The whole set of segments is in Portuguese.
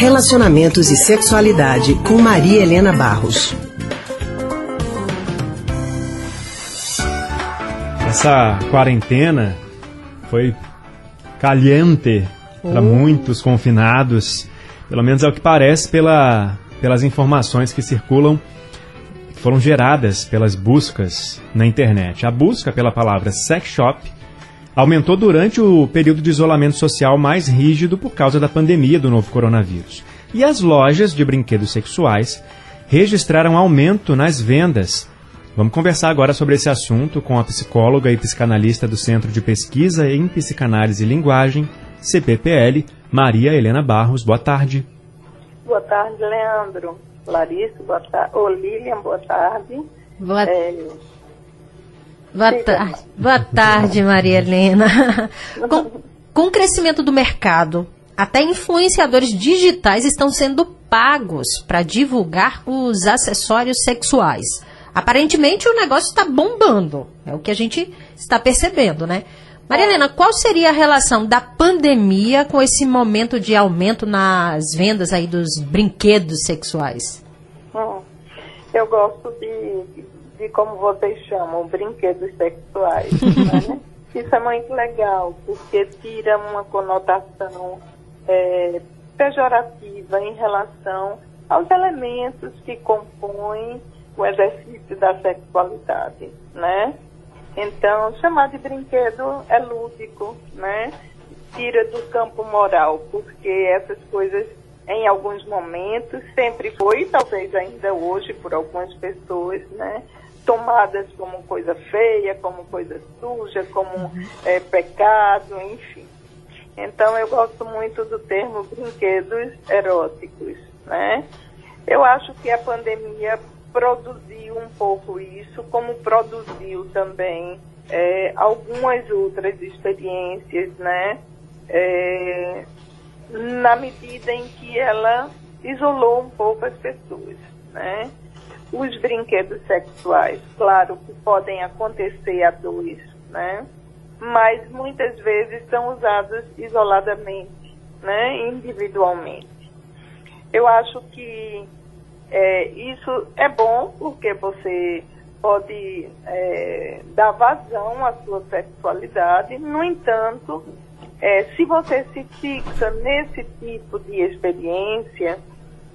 Relacionamentos e sexualidade com Maria Helena Barros. Essa quarentena foi caliente para muitos confinados, pelo menos é o que parece pela, pelas informações que circulam, que foram geradas pelas buscas na internet. A busca pela palavra sex shop aumentou durante o período de isolamento social mais rígido por causa da pandemia do novo coronavírus. E as lojas de brinquedos sexuais registraram aumento nas vendas. Vamos conversar agora sobre esse assunto com a psicóloga e psicanalista do Centro de Pesquisa em Psicanálise e Linguagem, CPPL, Maria Helena Barros. Boa tarde. Boa tarde, Leandro. Larissa, boa tarde. Ô, Lilian, boa tarde. Boa, é... boa, tarde. boa tarde, Maria Helena. com, com o crescimento do mercado, até influenciadores digitais estão sendo pagos para divulgar os acessórios sexuais. Aparentemente o negócio está bombando, é o que a gente está percebendo, né? Maria Helena, qual seria a relação da pandemia com esse momento de aumento nas vendas aí dos brinquedos sexuais? Hum, eu gosto de, de como vocês chamam, brinquedos sexuais. né? Isso é muito legal, porque tira uma conotação é, pejorativa em relação aos elementos que compõem o exercício da sexualidade, né? Então, chamar de brinquedo é lúdico, né? Tira do campo moral, porque essas coisas, em alguns momentos, sempre foi, talvez ainda hoje, por algumas pessoas, né? Tomadas como coisa feia, como coisa suja, como é, pecado, enfim. Então, eu gosto muito do termo brinquedos eróticos, né? Eu acho que a pandemia produziu um pouco isso, como produziu também é, algumas outras experiências, né? É, na medida em que ela isolou um pouco as pessoas, né? Os brinquedos sexuais, claro que podem acontecer a dois, né? Mas muitas vezes são usados isoladamente, né? Individualmente. Eu acho que é, isso é bom porque você pode é, dar vazão à sua sexualidade. No entanto, é, se você se fixa nesse tipo de experiência,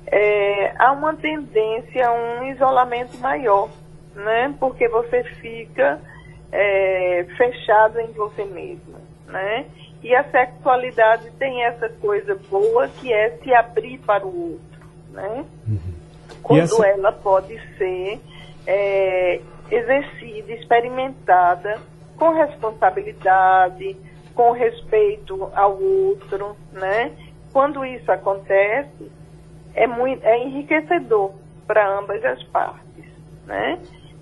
é, há uma tendência a um isolamento maior, né? Porque você fica é, fechado em você mesmo, né? E a sexualidade tem essa coisa boa que é se abrir para o outro, né? Uhum quando essa... ela pode ser é, exercida, experimentada com responsabilidade, com respeito ao outro, né? Quando isso acontece, é, muito, é enriquecedor para ambas as partes, né?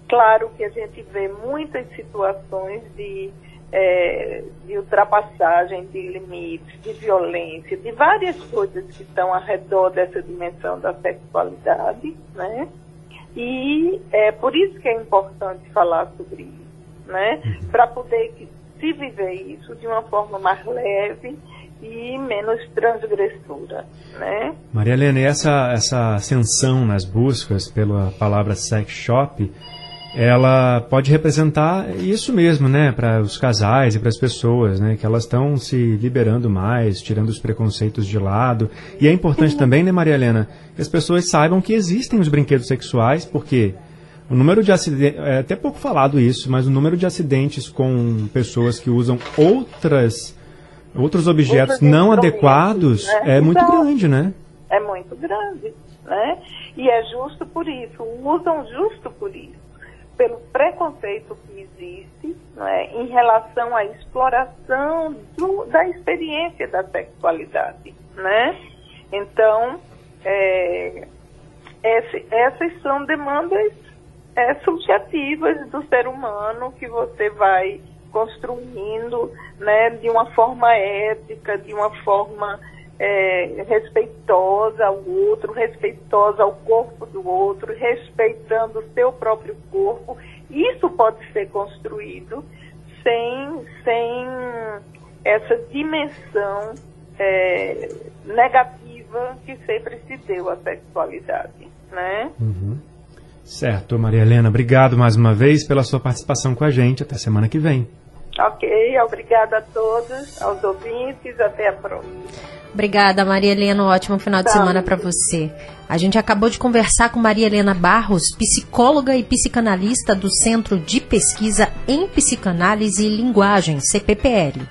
Claro que a gente vê muitas situações de é, de ultrapassagem de limites, de violência, de várias coisas que estão ao redor dessa dimensão da sexualidade, né? E é por isso que é importante falar sobre isso, né? Uhum. Para poder se viver isso de uma forma mais leve e menos transgressora, né? Maria Helena, e essa, essa ascensão nas buscas pela palavra sex shop ela pode representar isso mesmo, né, para os casais e para as pessoas, né, que elas estão se liberando mais, tirando os preconceitos de lado. E é importante também, né, Maria Helena, que as pessoas saibam que existem os brinquedos sexuais, porque o número de acidentes, é até pouco falado isso, mas o número de acidentes com pessoas que usam outras outros objetos não adequados né? é muito então, grande, né? É muito grande, né? E é justo por isso, usam justo por isso pelo preconceito que existe é, em relação à exploração do, da experiência da sexualidade, né? Então, é, esse, essas são demandas é, subjetivas do ser humano que você vai construindo, né, de uma forma ética, de uma forma é, respeitosa ao outro, respeitosa ao corpo do outro, respeitando o seu próprio corpo. Isso pode ser construído sem, sem essa dimensão é, negativa que sempre se deu à sexualidade, né? Uhum. Certo, Maria Helena, obrigado mais uma vez pela sua participação com a gente. Até semana que vem. Ok, obrigada a todos, aos ouvintes, até a próxima. Obrigada, Maria Helena. Um ótimo final de semana para você. A gente acabou de conversar com Maria Helena Barros, psicóloga e psicanalista do Centro de Pesquisa em Psicanálise e Linguagem, CPPL.